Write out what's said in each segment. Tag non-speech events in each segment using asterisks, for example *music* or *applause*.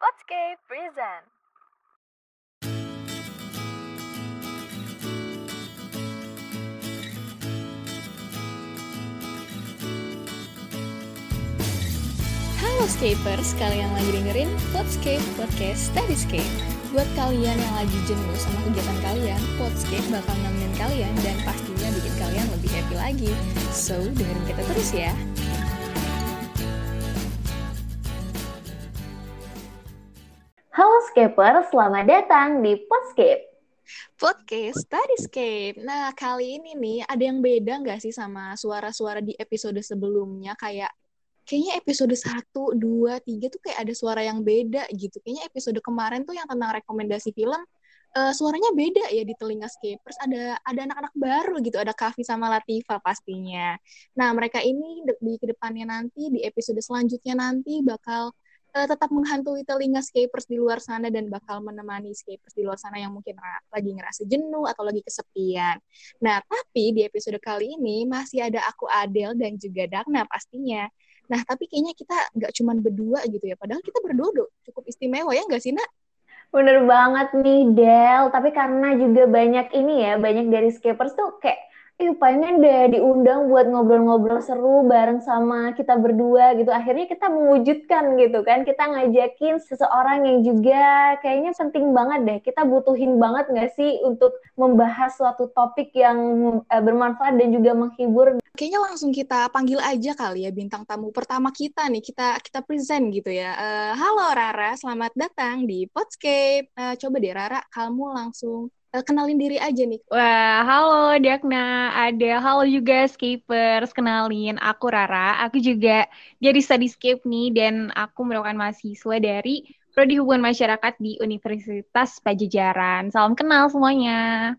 Podscape present. Halo Scapers, kalian lagi dengerin Podscape Podcast Studyscape. Buat kalian yang lagi jenuh sama kegiatan kalian, Podscape bakal nemenin kalian dan pastinya bikin kalian lebih happy lagi. So, dengerin kita terus ya. Halo Scaper, selamat datang di Podscape. Podcast Studyscape. Nah, kali ini nih ada yang beda nggak sih sama suara-suara di episode sebelumnya? Kayak kayaknya episode 1, 2, 3 tuh kayak ada suara yang beda gitu. Kayaknya episode kemarin tuh yang tentang rekomendasi film eh, suaranya beda ya di telinga Scapers. Ada ada anak-anak baru gitu, ada Kavi sama Latifa pastinya. Nah, mereka ini di ke depannya nanti di episode selanjutnya nanti bakal eh, tetap menghantui telinga Scapers di luar sana dan bakal menemani Scapers di luar sana yang mungkin lagi ngerasa jenuh atau lagi kesepian. Nah, tapi di episode kali ini masih ada aku Adel dan juga Dagna pastinya. Nah, tapi kayaknya kita nggak cuman berdua gitu ya. Padahal kita berdua cukup istimewa ya nggak sih, Nak? Bener banget nih Del, tapi karena juga banyak ini ya, banyak dari Scapers tuh kayak Ih, pengen deh diundang buat ngobrol-ngobrol seru bareng sama kita berdua gitu. Akhirnya kita mewujudkan gitu kan. Kita ngajakin seseorang yang juga kayaknya penting banget deh. Kita butuhin banget nggak sih untuk membahas suatu topik yang eh, bermanfaat dan juga menghibur Kayaknya langsung kita panggil aja kali ya bintang tamu pertama kita nih. Kita kita present gitu ya. Eh, halo Rara, selamat datang di Podscape. Eh, coba deh Rara, kamu langsung eh, kenalin diri aja nih. Wah, halo Dakna, ada halo juga Scapers, kenalin aku Rara, aku juga jadi Studyscape nih dan aku merupakan mahasiswa dari Prodi Hubungan Masyarakat di Universitas Pajajaran. Salam kenal semuanya.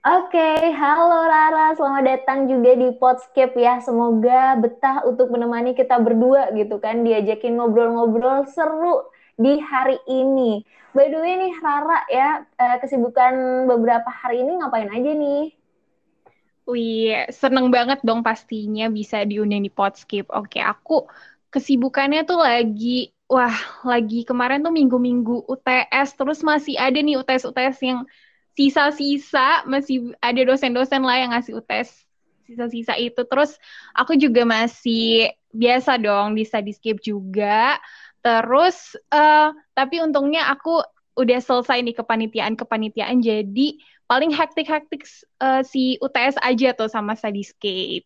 Oke, halo Rara, selamat datang juga di Podscape ya. Semoga betah untuk menemani kita berdua gitu kan, diajakin ngobrol-ngobrol seru di hari ini. By the way nih Rara ya, eh, kesibukan beberapa hari ini ngapain aja nih? Wih, seneng banget dong pastinya bisa diundang di Podscape. Oke, aku kesibukannya tuh lagi, wah, lagi kemarin tuh minggu-minggu UTS, terus masih ada nih UTS-UTS yang sisa-sisa, masih ada dosen-dosen lah yang ngasih UTS sisa-sisa itu. Terus aku juga masih biasa dong di Studyscape juga. Terus, eh, tapi untungnya aku udah selesai nih kepanitiaan-kepanitiaan, jadi paling hektik-hektik eh, si UTS aja tuh sama Studyscape.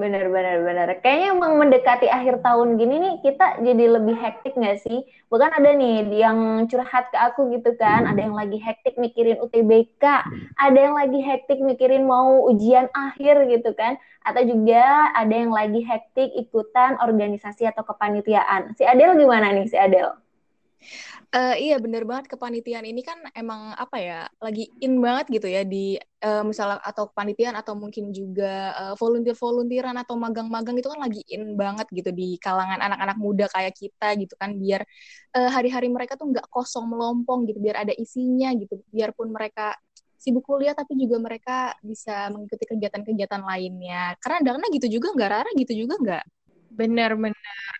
Bener, bener, bener. Kayaknya emang mendekati akhir tahun gini nih, kita jadi lebih hektik nggak sih? Bahkan ada nih yang curhat ke aku gitu kan, ada yang lagi hektik mikirin UTBK, ada yang lagi hektik mikirin mau ujian akhir gitu kan, atau juga ada yang lagi hektik ikutan organisasi atau kepanitiaan. Si Adel gimana nih, si Adel? Eh, iya bener banget. Kepanitiaan ini kan emang apa ya lagi in banget gitu ya di eh, misalnya atau kepanitiaan atau mungkin juga eh, volunteer-volunteeran atau magang-magang itu kan lagi in banget gitu di kalangan anak-anak muda kayak kita gitu kan biar eh, hari-hari mereka tuh nggak kosong melompong gitu biar ada isinya gitu. Biarpun mereka sibuk kuliah tapi juga mereka bisa mengikuti kegiatan-kegiatan lainnya. Karena Dana gitu juga nggak Rara? Gitu juga nggak Bener-bener.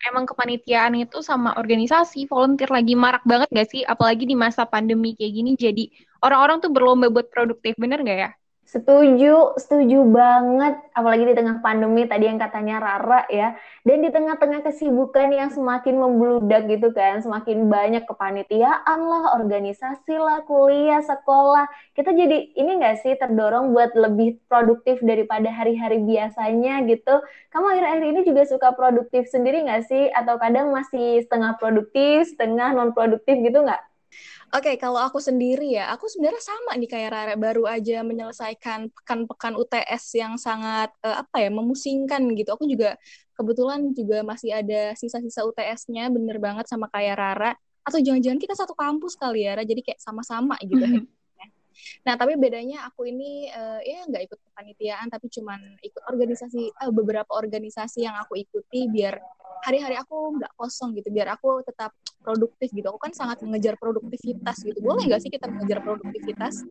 Emang kepanitiaan itu sama organisasi, volunteer lagi marak banget gak sih? Apalagi di masa pandemi kayak gini, jadi orang-orang tuh berlomba buat produktif, bener gak ya? Setuju, setuju banget. Apalagi di tengah pandemi tadi yang katanya Rara ya. Dan di tengah-tengah kesibukan yang semakin membludak gitu kan. Semakin banyak kepanitiaan lah, organisasi lah, kuliah, sekolah. Kita jadi ini nggak sih terdorong buat lebih produktif daripada hari-hari biasanya gitu. Kamu akhir-akhir ini juga suka produktif sendiri nggak sih? Atau kadang masih setengah produktif, setengah non-produktif gitu nggak? Oke, kalau aku sendiri ya, aku sebenarnya sama nih kayak Rara, baru aja menyelesaikan pekan-pekan UTS yang sangat eh, apa ya, memusingkan gitu. Aku juga kebetulan juga masih ada sisa-sisa UTS-nya, bener banget sama kayak Rara. Atau jangan-jangan kita satu kampus kali ya, Ra, jadi kayak sama-sama gitu. Mhm. Nah, tapi bedanya aku ini eh, ya nggak ikut kepanitiaan, tapi cuman ikut organisasi, eh, beberapa organisasi yang aku ikuti biar hari-hari aku nggak kosong gitu, biar aku tetap produktif gitu. Aku kan sangat mengejar produktivitas gitu. Boleh nggak sih kita mengejar produktivitas?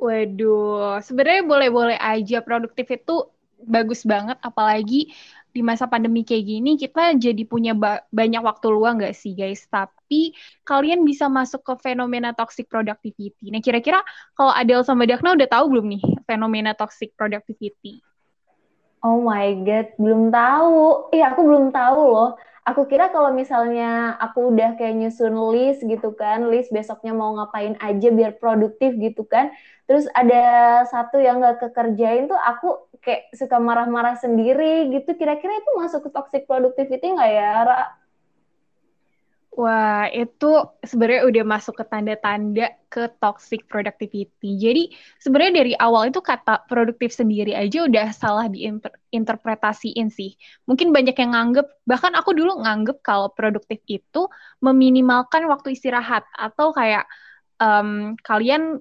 Waduh, sebenarnya boleh-boleh aja produktif itu bagus banget, apalagi di masa pandemi kayak gini kita jadi punya ba banyak waktu luang nggak sih guys? Tapi kalian bisa masuk ke fenomena toxic productivity. Nah kira-kira kalau Adele sama Dakna udah tahu belum nih fenomena toxic productivity? Oh my god, belum tahu. Iya, aku belum tahu loh. Aku kira kalau misalnya aku udah kayak nyusun list gitu kan, list besoknya mau ngapain aja biar produktif gitu kan. Terus ada satu yang gak kekerjain tuh aku kayak suka marah-marah sendiri gitu. Kira-kira itu masuk ke toxic productivity nggak ya, Ra? Wah, itu sebenarnya udah masuk ke tanda-tanda ke toxic productivity. Jadi sebenarnya dari awal itu kata produktif sendiri aja udah salah diinterpretasiin sih. Mungkin banyak yang nganggep, bahkan aku dulu nganggep kalau produktif itu meminimalkan waktu istirahat atau kayak um, kalian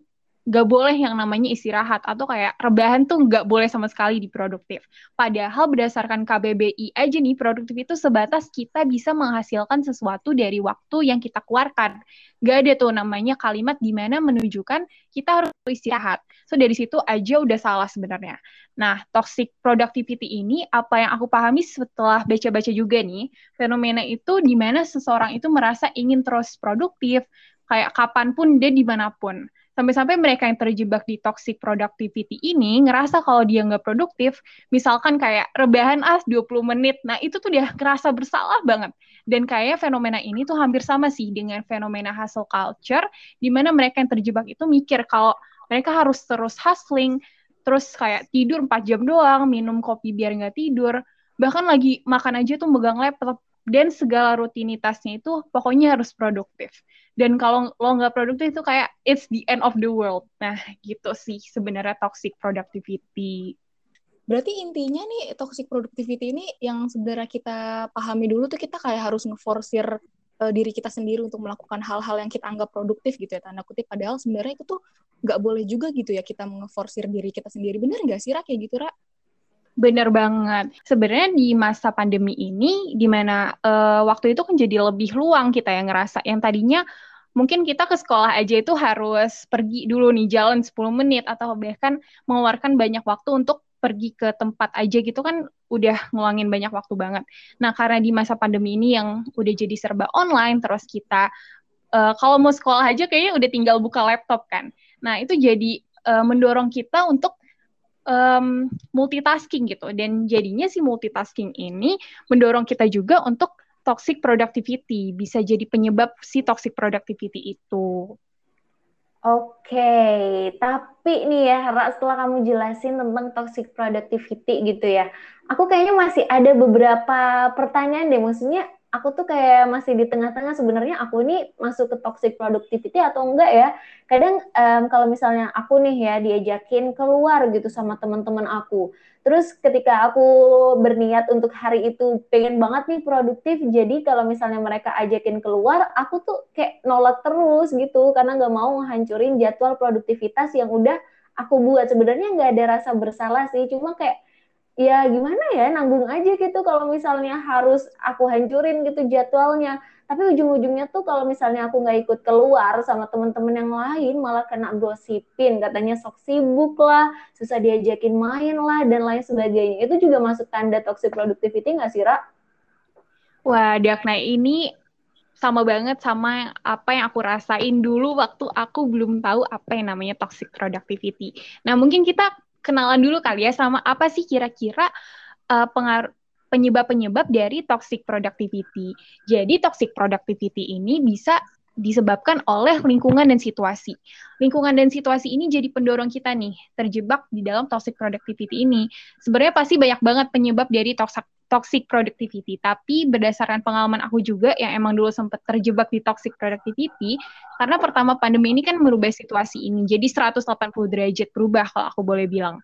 gak boleh yang namanya istirahat atau kayak rebahan tuh gak boleh sama sekali di produktif. Padahal berdasarkan KBBI aja nih produktif itu sebatas kita bisa menghasilkan sesuatu dari waktu yang kita keluarkan. Gak ada tuh namanya kalimat di mana menunjukkan kita harus istirahat. So dari situ aja udah salah sebenarnya. Nah, toxic productivity ini apa yang aku pahami setelah baca-baca juga nih, fenomena itu di mana seseorang itu merasa ingin terus produktif, kayak kapan pun dia di mana pun sampai-sampai mereka yang terjebak di toxic productivity ini ngerasa kalau dia nggak produktif, misalkan kayak rebahan as 20 menit, nah itu tuh dia ngerasa bersalah banget. Dan kayak fenomena ini tuh hampir sama sih dengan fenomena hustle culture, di mana mereka yang terjebak itu mikir kalau mereka harus terus hustling, terus kayak tidur 4 jam doang, minum kopi biar nggak tidur, bahkan lagi makan aja tuh megang laptop, dan segala rutinitasnya itu pokoknya harus produktif. Dan kalau lo nggak produktif itu kayak it's the end of the world. Nah gitu sih sebenarnya toxic productivity. Berarti intinya nih toxic productivity ini yang sebenarnya kita pahami dulu tuh kita kayak harus ngeforsir uh, diri kita sendiri untuk melakukan hal-hal yang kita anggap produktif gitu ya tanda kutip. Padahal sebenarnya itu tuh nggak boleh juga gitu ya kita ngeforsir diri kita sendiri. Bener nggak sih Ra kayak gitu Ra? Bener banget. Sebenarnya di masa pandemi ini, di mana uh, waktu itu kan jadi lebih luang kita yang ngerasa. Yang tadinya mungkin kita ke sekolah aja itu harus pergi dulu nih jalan 10 menit atau bahkan mengeluarkan banyak waktu untuk pergi ke tempat aja gitu kan udah ngeluangin banyak waktu banget. Nah karena di masa pandemi ini yang udah jadi serba online, terus kita uh, kalau mau sekolah aja kayaknya udah tinggal buka laptop kan. Nah itu jadi uh, mendorong kita untuk um, multitasking gitu dan jadinya si multitasking ini mendorong kita juga untuk toxic productivity bisa jadi penyebab si toxic productivity itu. Oke, tapi nih ya, Ra, setelah kamu jelasin tentang toxic productivity gitu ya, aku kayaknya masih ada beberapa pertanyaan deh, maksudnya aku tuh kayak masih di tengah-tengah sebenarnya aku ini masuk ke toxic productivity atau enggak ya. Kadang um, kalau misalnya aku nih ya diajakin keluar gitu sama teman-teman aku. Terus ketika aku berniat untuk hari itu pengen banget nih produktif, jadi kalau misalnya mereka ajakin keluar, aku tuh kayak nolak terus gitu karena nggak mau ngehancurin jadwal produktivitas yang udah aku buat. Sebenarnya nggak ada rasa bersalah sih, cuma kayak ya gimana ya nanggung aja gitu kalau misalnya harus aku hancurin gitu jadwalnya tapi ujung-ujungnya tuh kalau misalnya aku nggak ikut keluar sama teman-teman yang lain malah kena gosipin katanya sok sibuk lah susah diajakin main lah dan lain sebagainya itu juga masuk tanda toxic productivity nggak sih Ra? Wah Dakna ini sama banget sama apa yang aku rasain dulu waktu aku belum tahu apa yang namanya toxic productivity. Nah mungkin kita kenalan dulu kali ya sama apa sih kira-kira uh, pengaruh penyebab-penyebab dari toxic productivity. Jadi toxic productivity ini bisa disebabkan oleh lingkungan dan situasi. Lingkungan dan situasi ini jadi pendorong kita nih terjebak di dalam toxic productivity ini. Sebenarnya pasti banyak banget penyebab dari toxic toxic productivity. Tapi berdasarkan pengalaman aku juga yang emang dulu sempat terjebak di toxic productivity, karena pertama pandemi ini kan merubah situasi ini. Jadi 180 derajat berubah kalau aku boleh bilang.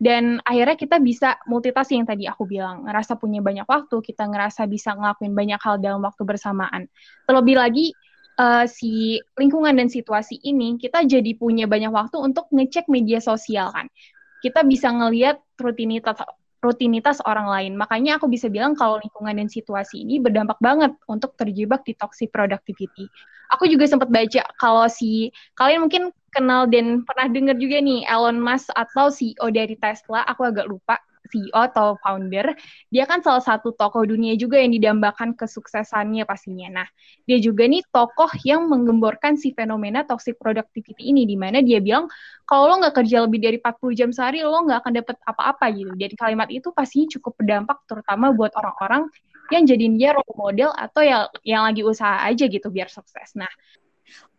Dan akhirnya kita bisa multitasking yang tadi aku bilang, ngerasa punya banyak waktu, kita ngerasa bisa ngelakuin banyak hal dalam waktu bersamaan. Terlebih lagi uh, si lingkungan dan situasi ini, kita jadi punya banyak waktu untuk ngecek media sosial kan. Kita bisa ngelihat rutinitas rutinitas orang lain. Makanya aku bisa bilang kalau lingkungan dan situasi ini berdampak banget untuk terjebak di toxic productivity. Aku juga sempat baca kalau si kalian mungkin kenal dan pernah dengar juga nih Elon Musk atau CEO dari Tesla, aku agak lupa. CEO atau founder, dia kan salah satu tokoh dunia juga yang didambakan kesuksesannya pastinya. Nah, dia juga nih tokoh yang menggemborkan si fenomena toxic productivity ini, di mana dia bilang, kalau lo nggak kerja lebih dari 40 jam sehari, lo nggak akan dapet apa-apa gitu. Dan kalimat itu pastinya cukup berdampak terutama buat orang-orang yang jadiin dia role model atau yang, yang lagi usaha aja gitu biar sukses. Nah,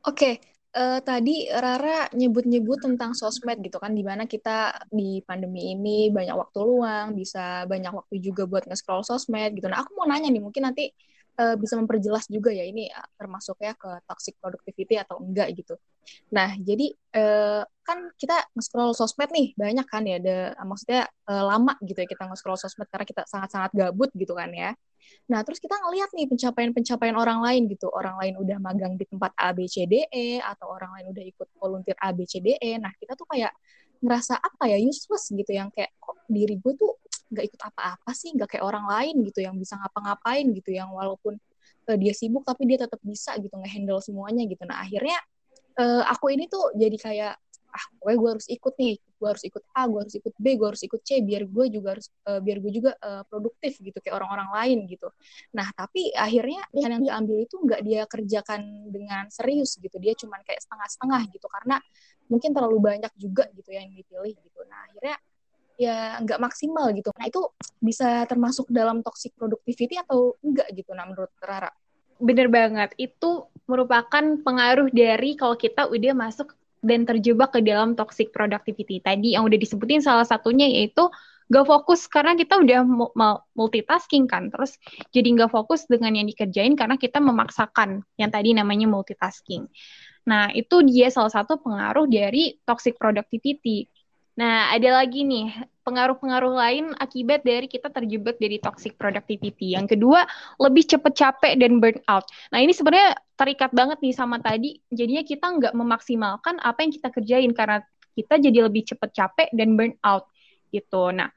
Oke, uh, tadi Rara nyebut-nyebut tentang sosmed gitu kan, di mana kita di pandemi ini banyak waktu luang, bisa banyak waktu juga buat nge-scroll sosmed gitu. Nah, aku mau nanya nih, mungkin nanti uh, bisa memperjelas juga ya ini uh, termasuk ya ke toxic productivity atau enggak gitu. Nah, jadi uh, kan kita nge-scroll sosmed nih banyak kan ya, ada maksudnya uh, lama gitu ya kita nge-scroll sosmed karena kita sangat-sangat gabut gitu kan ya. Nah, terus kita ngeliat nih pencapaian-pencapaian orang lain gitu. Orang lain udah magang di tempat A, B, C, D, E, atau orang lain udah ikut volunteer A, B, C, D, E. Nah, kita tuh kayak ngerasa apa ya, useless gitu. Yang kayak, kok diri gue tuh nggak ikut apa-apa sih, nggak kayak orang lain gitu, yang bisa ngapa-ngapain gitu, yang walaupun uh, dia sibuk, tapi dia tetap bisa gitu, ngehandle semuanya gitu. Nah, akhirnya uh, aku ini tuh jadi kayak ah pokoknya gue harus ikut nih. Gue harus ikut A gue harus ikut B gue harus ikut C biar gue juga harus uh, biar gue juga uh, produktif gitu kayak orang-orang lain gitu. Nah tapi akhirnya yang diambil itu nggak dia kerjakan dengan serius gitu. Dia cuman kayak setengah-setengah gitu karena mungkin terlalu banyak juga gitu yang dipilih gitu. Nah akhirnya ya nggak maksimal gitu. Nah itu bisa termasuk dalam toxic productivity atau enggak gitu nah menurut Rara bener banget itu merupakan pengaruh dari kalau kita udah masuk dan terjebak ke dalam toxic productivity. Tadi yang udah disebutin salah satunya yaitu gak fokus karena kita udah multitasking kan, terus jadi gak fokus dengan yang dikerjain karena kita memaksakan yang tadi namanya multitasking. Nah, itu dia salah satu pengaruh dari toxic productivity. Nah, ada lagi nih pengaruh-pengaruh lain akibat dari kita terjebak dari toxic productivity. Yang kedua, lebih cepat capek dan burn out. Nah, ini sebenarnya terikat banget nih sama tadi. Jadinya kita nggak memaksimalkan apa yang kita kerjain karena kita jadi lebih cepat capek dan burn out gitu. Nah,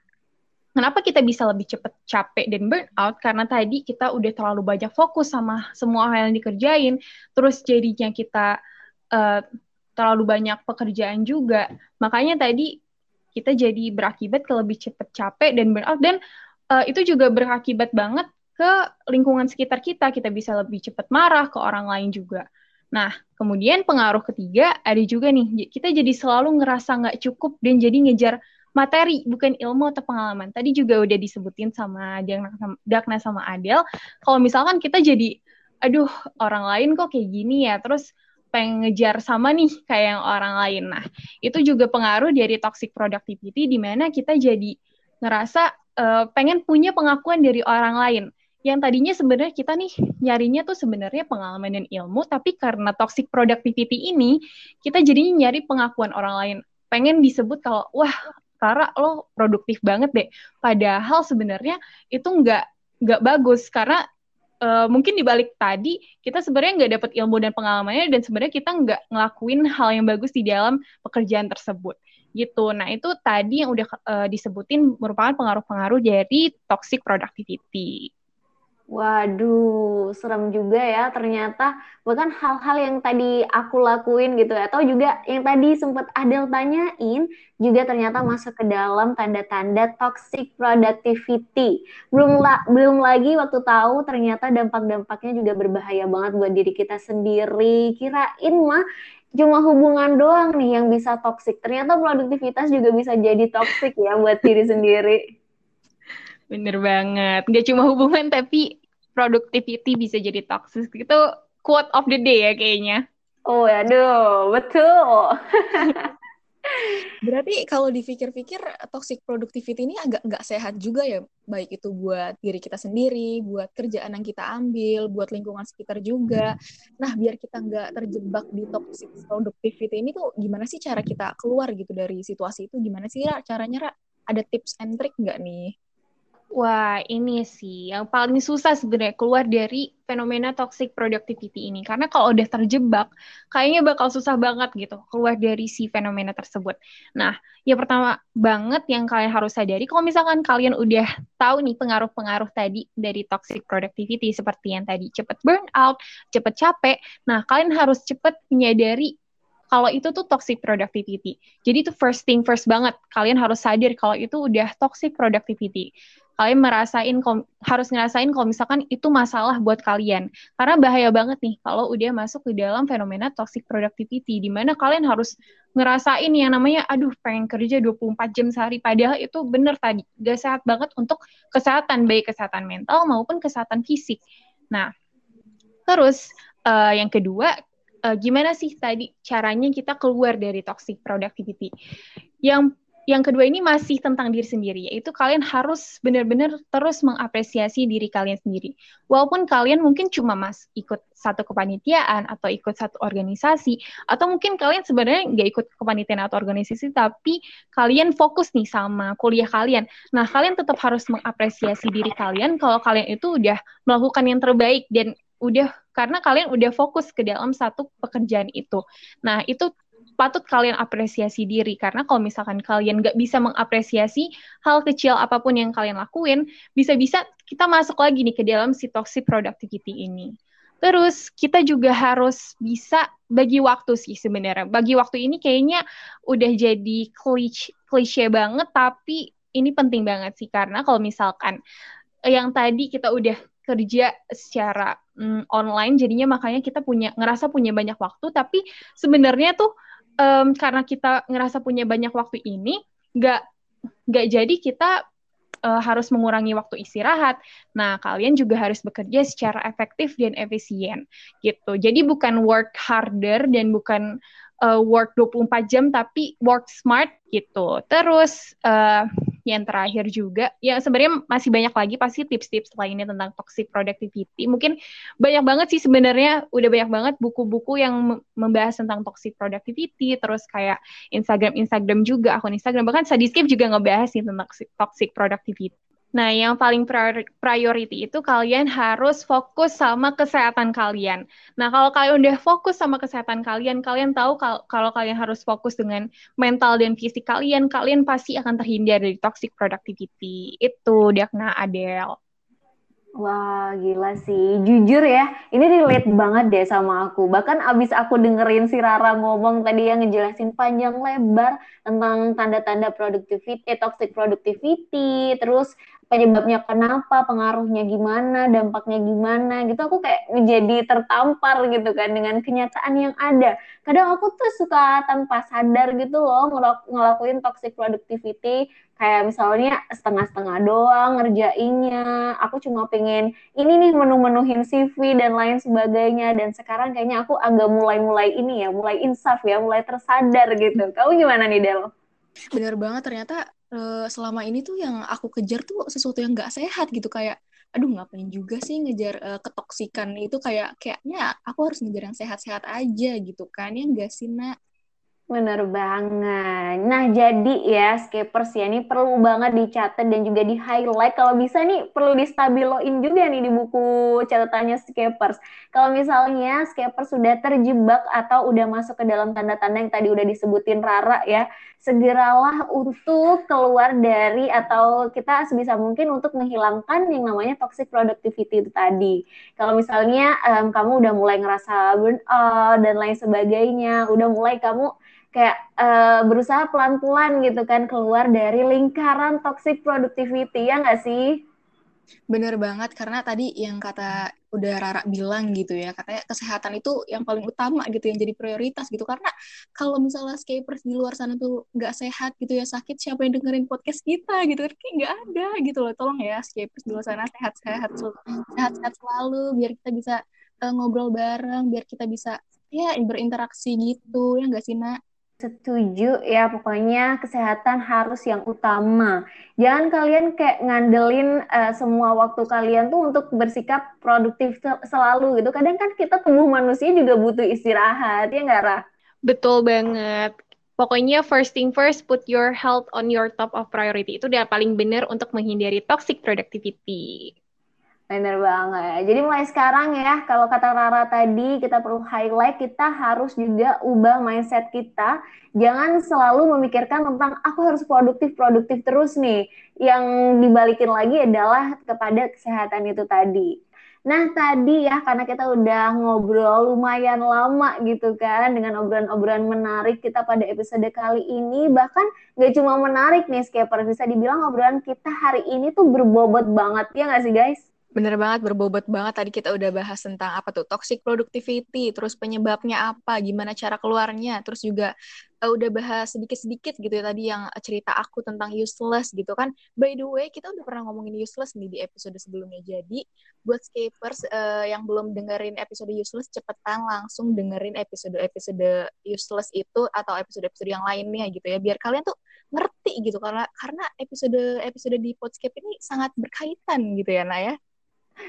kenapa kita bisa lebih cepat capek dan burn out? Karena tadi kita udah terlalu banyak fokus sama semua hal yang dikerjain, terus jadinya kita uh, terlalu banyak pekerjaan juga. Makanya tadi kita jadi berakibat ke lebih cepat capek dan burnout dan uh, itu juga berakibat banget ke lingkungan sekitar kita. Kita bisa lebih cepat marah ke orang lain juga. Nah kemudian pengaruh ketiga ada juga nih. Kita jadi selalu ngerasa nggak cukup dan jadi ngejar materi bukan ilmu atau pengalaman. Tadi juga udah disebutin sama Dagna sama Adel. Kalau misalkan kita jadi aduh orang lain kok kayak gini ya? Terus pengen ngejar sama nih kayak yang orang lain. Nah, itu juga pengaruh dari toxic productivity di mana kita jadi ngerasa uh, pengen punya pengakuan dari orang lain. Yang tadinya sebenarnya kita nih nyarinya tuh sebenarnya pengalaman dan ilmu, tapi karena toxic productivity ini, kita jadi nyari pengakuan orang lain. Pengen disebut kalau, wah, Tara lo produktif banget deh. Padahal sebenarnya itu nggak nggak bagus karena uh, mungkin dibalik tadi kita sebenarnya nggak dapat ilmu dan pengalamannya dan sebenarnya kita nggak ngelakuin hal yang bagus di dalam pekerjaan tersebut gitu. Nah itu tadi yang udah uh, disebutin merupakan pengaruh-pengaruh dari toxic productivity. Waduh, serem juga ya ternyata bahkan hal-hal yang tadi aku lakuin gitu atau juga yang tadi sempat Adel tanyain juga ternyata masuk ke dalam tanda-tanda toxic productivity. Belum la belum lagi waktu tahu ternyata dampak-dampaknya juga berbahaya banget buat diri kita sendiri. Kirain mah cuma hubungan doang nih yang bisa toxic. Ternyata produktivitas juga bisa jadi toxic ya buat diri sendiri. Bener banget. Gak cuma hubungan tapi productivity bisa jadi toxic. Itu quote of the day ya kayaknya. Oh, aduh, betul. *laughs* Berarti kalau dipikir-pikir toxic productivity ini agak nggak sehat juga ya, baik itu buat diri kita sendiri, buat kerjaan yang kita ambil, buat lingkungan sekitar juga. Nah, biar kita nggak terjebak di toxic productivity ini tuh gimana sih cara kita keluar gitu dari situasi itu? Gimana sih Ra, caranya Ra? Ada tips and trick nggak nih? Wah, ini sih yang paling susah sebenarnya keluar dari fenomena toxic productivity ini. Karena kalau udah terjebak, kayaknya bakal susah banget gitu keluar dari si fenomena tersebut. Nah, yang pertama banget yang kalian harus sadari, kalau misalkan kalian udah tahu nih pengaruh-pengaruh tadi dari toxic productivity seperti yang tadi cepet burn out, cepet capek, nah kalian harus cepet menyadari kalau itu tuh toxic productivity. Jadi itu first thing first banget. Kalian harus sadar kalau itu udah toxic productivity kalian merasain harus ngerasain kalau misalkan itu masalah buat kalian. Karena bahaya banget nih kalau udah masuk ke dalam fenomena toxic productivity di mana kalian harus ngerasain yang namanya aduh pengen kerja 24 jam sehari padahal itu bener tadi gak sehat banget untuk kesehatan baik kesehatan mental maupun kesehatan fisik. Nah, terus uh, yang kedua uh, gimana sih tadi caranya kita keluar dari toxic productivity? Yang yang kedua ini masih tentang diri sendiri, yaitu kalian harus benar-benar terus mengapresiasi diri kalian sendiri. Walaupun kalian mungkin cuma mas ikut satu kepanitiaan atau ikut satu organisasi, atau mungkin kalian sebenarnya nggak ikut kepanitiaan atau organisasi, tapi kalian fokus nih sama kuliah kalian. Nah, kalian tetap harus mengapresiasi diri kalian kalau kalian itu udah melakukan yang terbaik dan udah karena kalian udah fokus ke dalam satu pekerjaan itu. Nah, itu patut kalian apresiasi diri karena kalau misalkan kalian nggak bisa mengapresiasi hal kecil apa pun yang kalian lakuin, bisa-bisa kita masuk lagi nih ke dalam si toxic productivity ini. Terus kita juga harus bisa bagi waktu sih sebenarnya. Bagi waktu ini kayaknya udah jadi klise, banget, tapi ini penting banget sih karena kalau misalkan yang tadi kita udah kerja secara mm, online jadinya makanya kita punya ngerasa punya banyak waktu tapi sebenarnya tuh um, karena kita ngerasa punya banyak waktu ini, nggak nggak jadi kita uh, harus mengurangi waktu istirahat. Nah, kalian juga harus bekerja secara efektif dan efisien gitu. Jadi bukan work harder dan bukan uh, work 24 jam tapi work smart gitu. Terus uh, yang terakhir juga, ya sebenarnya masih banyak lagi pasti tips-tips lainnya tentang toxic productivity. Mungkin banyak banget sih sebenarnya, udah banyak banget buku-buku yang membahas tentang toxic productivity, terus kayak Instagram-Instagram juga, akun Instagram, bahkan Sadiscape juga ngebahas sih tentang toxic productivity. Nah, yang paling priority itu kalian harus fokus sama kesehatan kalian. Nah, kalau kalian udah fokus sama kesehatan kalian, kalian tahu kalau, kalian harus fokus dengan mental dan fisik kalian, kalian pasti akan terhindar dari toxic productivity. Itu Diakna Adele. Wah, gila sih. Jujur ya, ini relate banget deh sama aku. Bahkan abis aku dengerin si Rara ngomong tadi yang ngejelasin panjang lebar tentang tanda-tanda productivity, eh, toxic productivity, terus penyebabnya kenapa, pengaruhnya gimana, dampaknya gimana gitu. Aku kayak menjadi tertampar gitu kan dengan kenyataan yang ada. Kadang aku tuh suka tanpa sadar gitu loh ngelakuin toxic productivity kayak misalnya setengah-setengah doang ngerjainnya. Aku cuma pengen ini nih menu-menuhin CV dan lain sebagainya. Dan sekarang kayaknya aku agak mulai-mulai ini ya, mulai insaf ya, mulai tersadar gitu. Kamu gimana nih Del? Bener banget ternyata uh, selama ini tuh yang aku kejar tuh sesuatu yang gak sehat gitu kayak aduh ngapain juga sih ngejar uh, ketoksikan itu? Kayak kayaknya aku harus ngejar yang sehat-sehat aja gitu kan ya enggak sih nak Bener banget. Nah, jadi ya, Skapers ya, ini perlu banget dicatat dan juga di-highlight. Kalau bisa nih, perlu distabiloin juga nih di buku catatannya Skapers. Kalau misalnya Skapers sudah terjebak atau udah masuk ke dalam tanda-tanda yang tadi udah disebutin Rara ya, segeralah untuk keluar dari atau kita sebisa mungkin untuk menghilangkan yang namanya toxic productivity itu tadi. Kalau misalnya um, kamu udah mulai ngerasa burnout dan lain sebagainya, udah mulai kamu kayak uh, berusaha pelan-pelan gitu kan keluar dari lingkaran toxic productivity ya nggak sih? Bener banget karena tadi yang kata udah Rara bilang gitu ya katanya kesehatan itu yang paling utama gitu yang jadi prioritas gitu. Karena kalau misalnya skapers di luar sana tuh nggak sehat gitu ya sakit siapa yang dengerin podcast kita gitu? Kan nggak ada gitu loh. Tolong ya skapers di luar sana sehat-sehat sehat-sehat selalu biar kita bisa uh, ngobrol bareng biar kita bisa ya berinteraksi gitu ya nggak sih nak Setuju ya, pokoknya kesehatan harus yang utama. Jangan kalian kayak ngandelin uh, semua waktu kalian tuh untuk bersikap produktif selalu gitu. Kadang kan kita tubuh manusia juga butuh istirahat, ya nggak, Rah? Betul banget. Pokoknya first thing first, put your health on your top of priority. Itu udah paling benar untuk menghindari toxic productivity. Bener banget. Jadi mulai sekarang ya, kalau kata Rara tadi, kita perlu highlight, kita harus juga ubah mindset kita. Jangan selalu memikirkan tentang aku harus produktif-produktif terus nih. Yang dibalikin lagi adalah kepada kesehatan itu tadi. Nah tadi ya karena kita udah ngobrol lumayan lama gitu kan dengan obrolan-obrolan menarik kita pada episode kali ini bahkan gak cuma menarik nih Skipper bisa dibilang obrolan kita hari ini tuh berbobot banget ya gak sih guys? Bener banget, berbobot banget. Tadi kita udah bahas tentang apa tuh, toxic productivity, terus penyebabnya apa, gimana cara keluarnya, terus juga uh, udah bahas sedikit-sedikit gitu ya tadi yang cerita aku tentang useless gitu kan. By the way, kita udah pernah ngomongin useless nih di episode sebelumnya. Jadi, buat skipers uh, yang belum dengerin episode useless, cepetan langsung dengerin episode-episode useless itu atau episode-episode yang lainnya gitu ya, biar kalian tuh ngerti gitu karena karena episode episode di Podscape ini sangat berkaitan gitu ya Naya.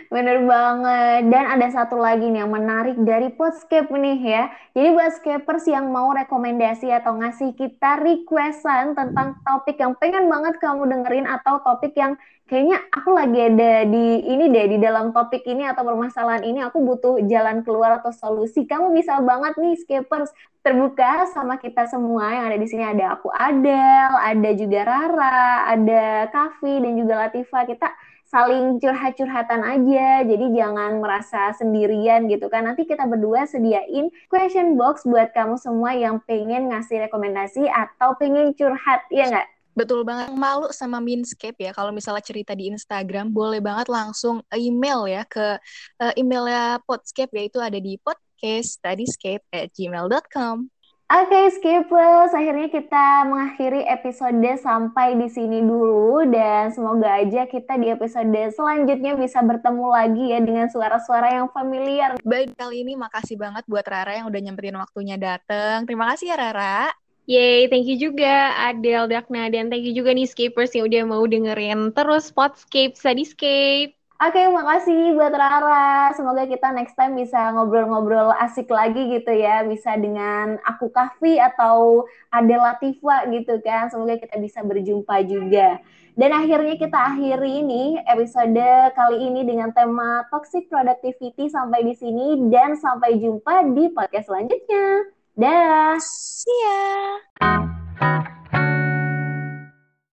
Bener banget. Dan ada satu lagi nih yang menarik dari Podscape nih ya. Jadi buat skapers yang mau rekomendasi atau ngasih kita requestan tentang topik yang pengen banget kamu dengerin atau topik yang kayaknya aku lagi ada di ini deh di dalam topik ini atau permasalahan ini aku butuh jalan keluar atau solusi. Kamu bisa banget nih skapers terbuka sama kita semua yang ada di sini ada aku Adel, ada juga Rara, ada Kavi dan juga Latifa. Kita saling curhat-curhatan aja. Jadi jangan merasa sendirian gitu kan. Nanti kita berdua sediain question box buat kamu semua yang pengen ngasih rekomendasi atau pengen curhat, ya nggak? Betul banget. Malu sama Minscape ya, kalau misalnya cerita di Instagram, boleh banget langsung email ya ke uh, emailnya Podscape, yaitu ada di podcaststudyscape at gmail.com. Oke, okay, Skippers, akhirnya kita mengakhiri episode sampai di sini dulu dan semoga aja kita di episode selanjutnya bisa bertemu lagi ya dengan suara-suara yang familiar. Baik, kali ini makasih banget buat Rara yang udah nyempetin waktunya dateng. Terima kasih ya Rara. Yay, thank you juga Adel, Dakna, dan thank you juga nih Skippers yang udah mau dengerin terus Podscape, Studyscape. Oke, okay, makasih buat Rara. Semoga kita next time bisa ngobrol-ngobrol asik lagi gitu ya. Bisa dengan aku Kahfi atau Ade Latifa gitu kan. Semoga kita bisa berjumpa juga. Dan akhirnya kita akhiri ini episode kali ini dengan tema toxic productivity sampai di sini dan sampai jumpa di podcast selanjutnya. Dah. See ya.